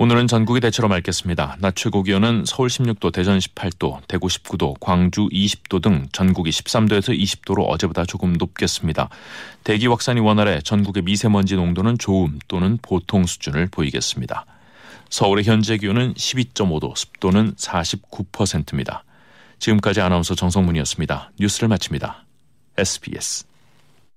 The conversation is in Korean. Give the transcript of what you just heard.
오늘은 전국이 대체로 맑겠습니다. 낮 최고 기온은 서울 16도, 대전 18도, 대구 19도, 광주 20도 등 전국이 13도에서 20도로 어제보다 조금 높겠습니다. 대기 확산이 원활해 전국의 미세먼지 농도는 좋음 또는 보통 수준을 보이겠습니다. 서울의 현재 기온은 12.5도, 습도는 49%입니다. 지금까지 아나운서 정성문이었습니다. 뉴스를 마칩니다. SBS